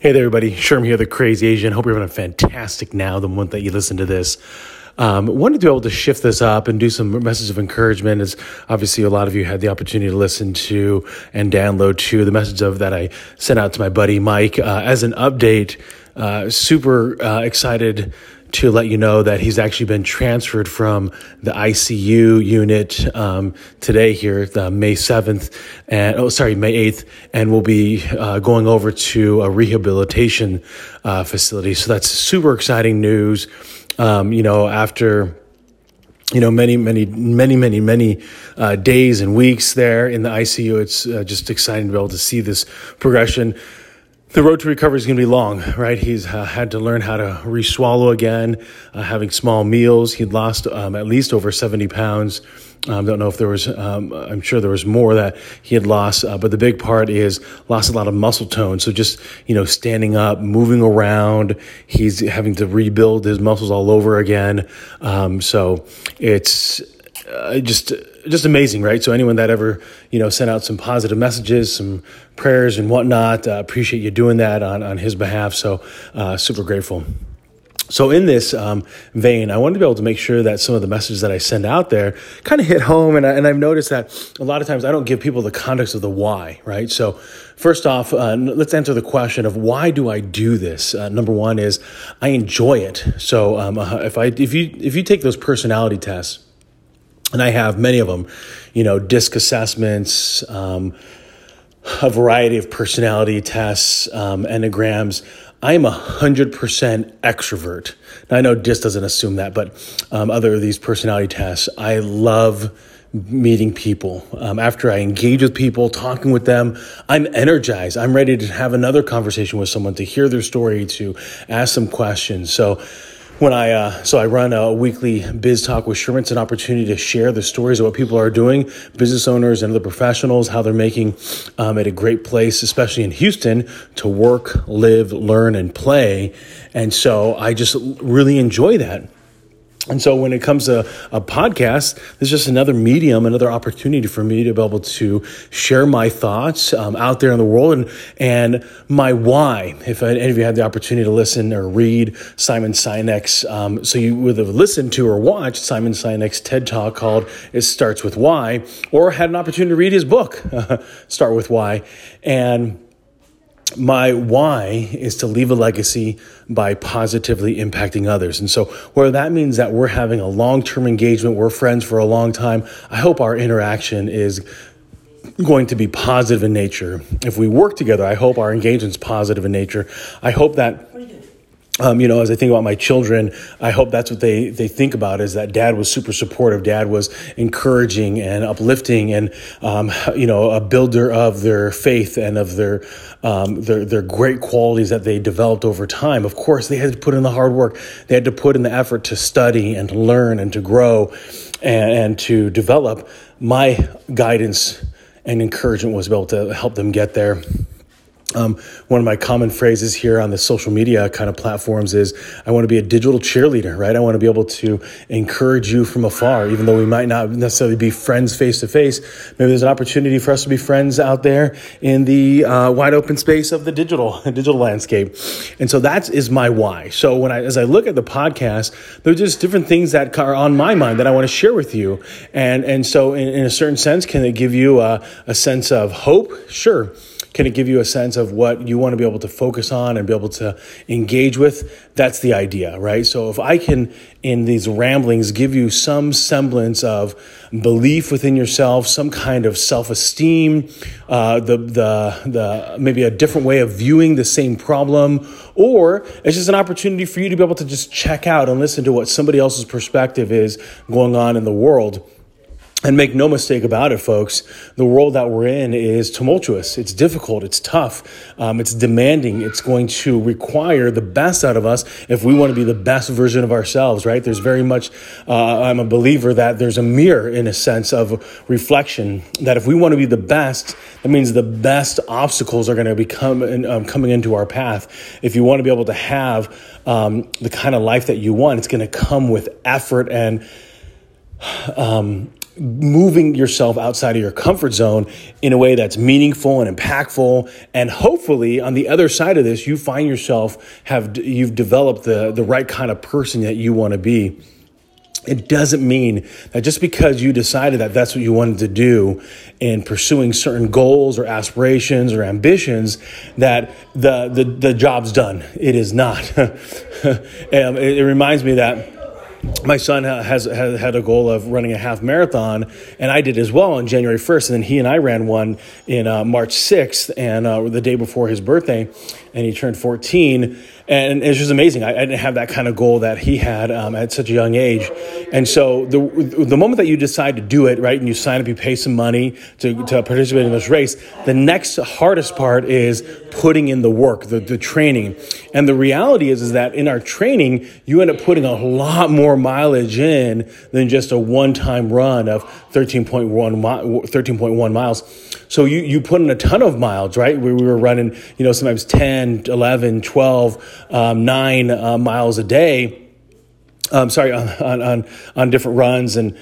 Hey there, everybody. Sherm here, the Crazy Asian. Hope you're having a fantastic now, the month that you listen to this. Um, wanted to be able to shift this up and do some messages of encouragement. As obviously a lot of you had the opportunity to listen to and download to the message of that I sent out to my buddy Mike uh, as an update. Uh, super uh, excited to let you know that he's actually been transferred from the ICU unit um, today here, the May 7th, and oh, sorry, May 8th, and will be uh, going over to a rehabilitation uh, facility. So that's super exciting news. Um, you know, after you know many many many many many uh, days and weeks there in the ICU. It's uh, just exciting to be able to see this progression the road to recovery is going to be long, right? He's uh, had to learn how to re-swallow again, uh, having small meals. He'd lost um, at least over 70 pounds. I um, don't know if there was, um, I'm sure there was more that he had lost, uh, but the big part is lost a lot of muscle tone. So just, you know, standing up, moving around, he's having to rebuild his muscles all over again. Um, so it's uh, just just amazing, right? So anyone that ever you know sent out some positive messages, some prayers and whatnot, uh, appreciate you doing that on on his behalf. So uh, super grateful. So, in this um, vein, I wanted to be able to make sure that some of the messages that I send out there kind of hit home. And, I, and I've noticed that a lot of times I don't give people the context of the why, right? So, first off, uh, let's answer the question of why do I do this? Uh, number one is I enjoy it. So, um, uh, if I if you if you take those personality tests, and I have many of them, you know, disc assessments, um, a variety of personality tests, um, enneagrams. I am a hundred percent extrovert. Now, I know DISC doesn't assume that, but um, other of these personality tests, I love meeting people. Um, after I engage with people, talking with them, I'm energized. I'm ready to have another conversation with someone, to hear their story, to ask some questions. So when I uh, so I run a weekly biz talk with Sherman. It's an opportunity to share the stories of what people are doing, business owners and other professionals, how they're making um, at a great place, especially in Houston, to work, live, learn, and play. And so I just really enjoy that. And so when it comes to a podcast, there's just another medium, another opportunity for me to be able to share my thoughts um, out there in the world and, and my why. If any of you had the opportunity to listen or read Simon Sinek's, um, so you would have listened to or watched Simon Sinek's TED Talk called It Starts With Why, or had an opportunity to read his book, Start With Why. And my why is to leave a legacy by positively impacting others. And so, where that means that we're having a long term engagement, we're friends for a long time, I hope our interaction is going to be positive in nature. If we work together, I hope our engagement's positive in nature. I hope that um, you know, as I think about my children, I hope that's what they, they think about is that dad was super supportive. Dad was encouraging and uplifting and, um, you know, a builder of their faith and of their, um, their, their great qualities that they developed over time. Of course, they had to put in the hard work. They had to put in the effort to study and to learn and to grow and, and to develop. My guidance and encouragement was able to help them get there. Um, one of my common phrases here on the social media kind of platforms is I want to be a digital cheerleader, right? I want to be able to encourage you from afar, even though we might not necessarily be friends face to face. Maybe there's an opportunity for us to be friends out there in the uh, wide open space of the digital digital landscape. And so that is my why. So when I, as I look at the podcast, there's just different things that are on my mind that I want to share with you. And, and so in, in a certain sense, can it give you a, a sense of hope? Sure. Can it give you a sense of what you want to be able to focus on and be able to engage with? That's the idea, right? So if I can, in these ramblings, give you some semblance of belief within yourself, some kind of self-esteem, uh, the the the maybe a different way of viewing the same problem, or it's just an opportunity for you to be able to just check out and listen to what somebody else's perspective is going on in the world and make no mistake about it, folks, the world that we're in is tumultuous. It's difficult. It's tough. Um, it's demanding. It's going to require the best out of us if we want to be the best version of ourselves, right? There's very much, uh, I'm a believer that there's a mirror in a sense of reflection, that if we want to be the best, that means the best obstacles are going to become um, coming into our path. If you want to be able to have um, the kind of life that you want, it's going to come with effort and um, moving yourself outside of your comfort zone in a way that's meaningful and impactful. And hopefully on the other side of this you find yourself have you've developed the the right kind of person that you want to be. It doesn't mean that just because you decided that that's what you wanted to do in pursuing certain goals or aspirations or ambitions that the the, the job's done. It is not. Um, it, it reminds me that my son has, has had a goal of running a half marathon, and I did as well on January 1st. And then he and I ran one in uh, March 6th, and uh, the day before his birthday, and he turned 14 and it's just amazing. I, I, didn't have that kind of goal that he had um, at such a young age, and so the the moment that you decide to do it, right, and you sign up, you pay some money to, to participate in this race. The next hardest part is putting in the work, the, the training, and the reality is is that in our training, you end up putting a lot more mileage in than just a one time run of 13.1 13.1 miles. So you, you put in a ton of miles, right? We, we were running, you know, sometimes 10, 11, 12, um, 9 uh, miles a day. Um, sorry, on, on, on different runs. And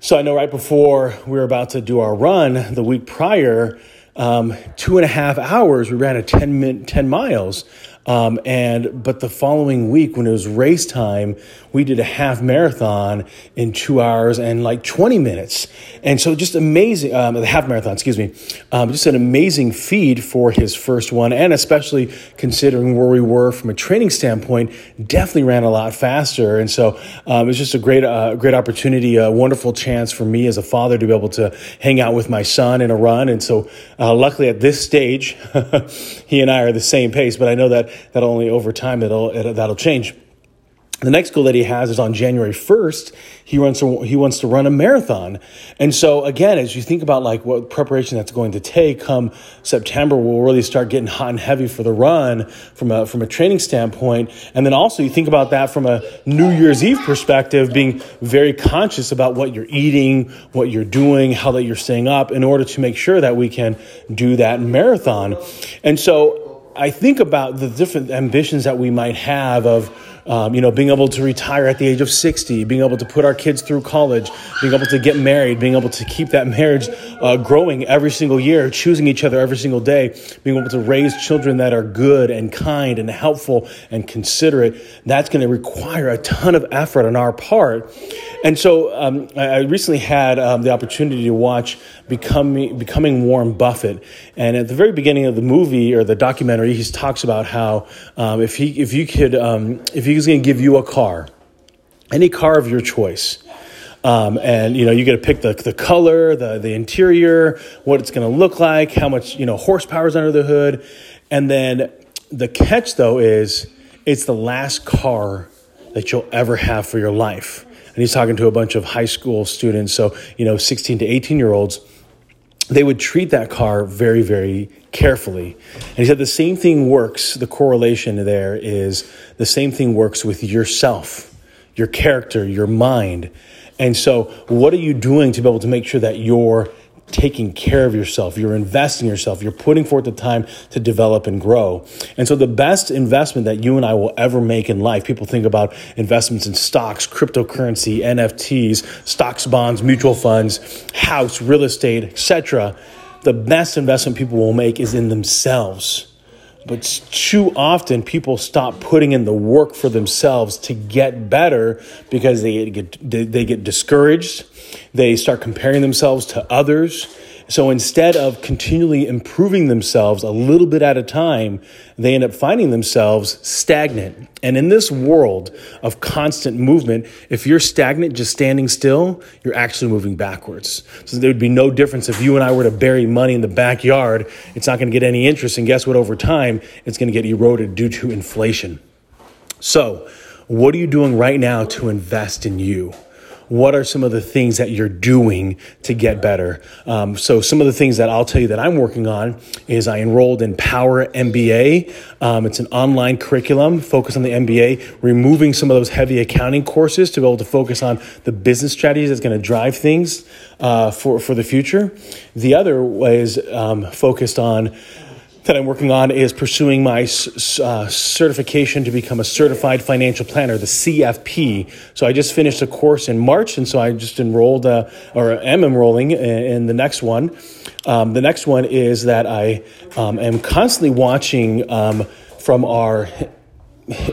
so I know right before we were about to do our run the week prior, um, two and a half hours, we ran a 10, min, 10 miles. Um, and but the following week, when it was race time, we did a half marathon in two hours and like 20 minutes. And so just amazing, um, the half marathon, excuse me, um, just an amazing feed for his first one. And especially considering where we were from a training standpoint, definitely ran a lot faster. And so um, it was just a great, uh, great opportunity, a wonderful chance for me as a father to be able to hang out with my son in a run. And so uh, luckily at this stage, he and I are the same pace, but I know that that only over time it'll, it, that'll change. The next goal that he has is on January 1st. He to, he wants to run a marathon. And so again, as you think about like what preparation that's going to take come September, we'll really start getting hot and heavy for the run from a, from a training standpoint. And then also you think about that from a New Year's Eve perspective, being very conscious about what you're eating, what you're doing, how that you're staying up in order to make sure that we can do that marathon. And so I think about the different ambitions that we might have of, um, you know, being able to retire at the age of 60, being able to put our kids through college, being able to get married, being able to keep that marriage uh, growing every single year, choosing each other every single day, being able to raise children that are good and kind and helpful and considerate. That's going to require a ton of effort on our part. And so um, I recently had um, the opportunity to watch Becoming, Becoming Warren Buffett. And at the very beginning of the movie or the documentary, he talks about how um, if, he, if you could, um, if he was going to give you a car, any car of your choice, um, and you know you get to pick the, the color, the, the interior, what it's going to look like, how much you know horsepower is under the hood, and then the catch though is it's the last car that you'll ever have for your life and he's talking to a bunch of high school students, so, you know, 16 to 18 year olds. They would treat that car very, very carefully. And he said the same thing works, the correlation there is the same thing works with yourself, your character, your mind. And so, what are you doing to be able to make sure that you're taking care of yourself, you're investing in yourself, you're putting forth the time to develop and grow. And so the best investment that you and I will ever make in life, people think about investments in stocks, cryptocurrency, NFTs, stocks, bonds, mutual funds, house, real estate, etc. The best investment people will make is in themselves. But too often, people stop putting in the work for themselves to get better because they get, they get discouraged. They start comparing themselves to others so instead of continually improving themselves a little bit at a time, they end up finding themselves stagnant. And in this world of constant movement, if you're stagnant, just standing still, you're actually moving backwards. So there would be no difference if you and I were to bury money in the backyard. It's not going to get any interest. And guess what? Over time, it's going to get eroded due to inflation. So, what are you doing right now to invest in you? What are some of the things that you're doing to get better? Um, so, some of the things that I'll tell you that I'm working on is I enrolled in Power MBA. Um, it's an online curriculum focused on the MBA, removing some of those heavy accounting courses to be able to focus on the business strategies that's going to drive things uh, for, for the future. The other is um, focused on that I'm working on is pursuing my uh, certification to become a certified financial planner, the CFP. So I just finished a course in March, and so I just enrolled uh, or am enrolling in the next one. Um, the next one is that I um, am constantly watching um, from our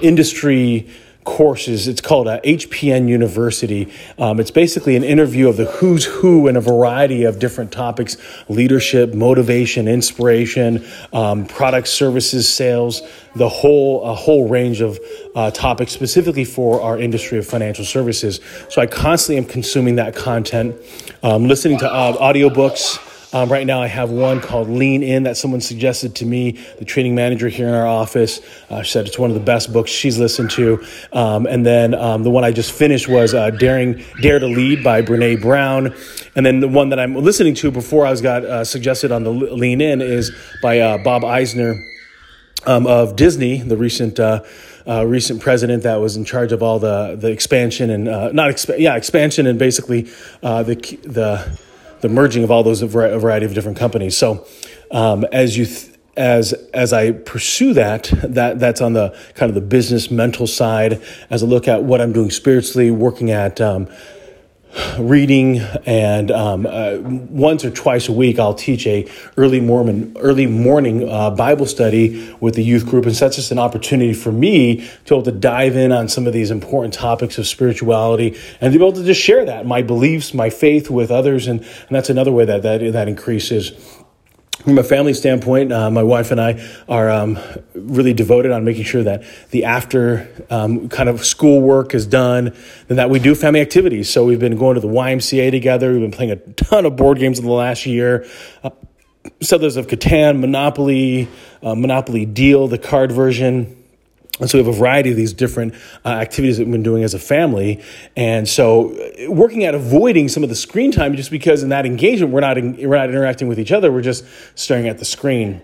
industry courses. It's called a HPN University. Um, it's basically an interview of the who's who in a variety of different topics leadership, motivation, inspiration, um, products, services, sales, the whole, a whole range of uh, topics specifically for our industry of financial services. So I constantly am consuming that content, um, listening to uh, audiobooks. Um, right now, I have one called Lean In that someone suggested to me, the training manager here in our office. Uh, said it's one of the best books she's listened to. Um, and then um, the one I just finished was uh, Daring Dare to Lead by Brene Brown. And then the one that I'm listening to before I was got uh, suggested on the Lean In is by uh, Bob Eisner um, of Disney, the recent. Uh, uh, recent president that was in charge of all the the expansion and uh, not exp- yeah expansion and basically uh, the the the merging of all those a variety of different companies. So um, as you th- as as I pursue that, that that's on the kind of the business mental side. As I look at what I'm doing spiritually, working at um, reading and um, uh, once or twice a week i'll teach a early mormon early morning uh, bible study with the youth group and so that's just an opportunity for me to be able to dive in on some of these important topics of spirituality and to be able to just share that my beliefs my faith with others and, and that's another way that that, that increases from a family standpoint, uh, my wife and I are um, really devoted on making sure that the after um, kind of school work is done, and that we do family activities. So we've been going to the YMCA together. We've been playing a ton of board games in the last year. Uh, Settlers of Catan, Monopoly, uh, Monopoly Deal, the card version. And so we have a variety of these different uh, activities that we've been doing as a family. And so uh, working at avoiding some of the screen time just because in that engagement, we're not, in, we're not interacting with each other. We're just staring at the screen.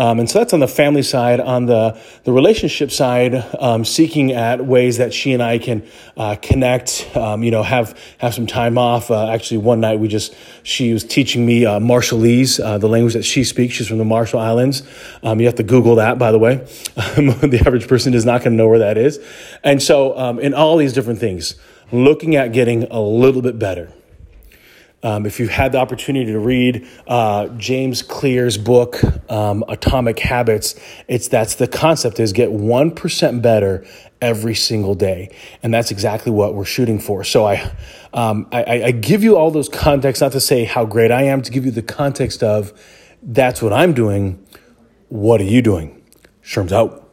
Um, and so that's on the family side. On the, the relationship side, um, seeking at ways that she and I can uh, connect, um, you know, have, have some time off. Uh, actually, one night we just, she was teaching me uh, Marshallese, uh, the language that she speaks. She's from the Marshall Islands. Um, you have to Google that, by the way. the average person is not going to know where that is. And so, um, in all these different things, looking at getting a little bit better. Um, if you've had the opportunity to read uh, James Clear's book, um, Atomic Habits, it's that's the concept is get one percent better every single day, and that's exactly what we're shooting for. So I, um, I, I give you all those contexts, not to say how great I am, to give you the context of that's what I'm doing. What are you doing? Sherm's out.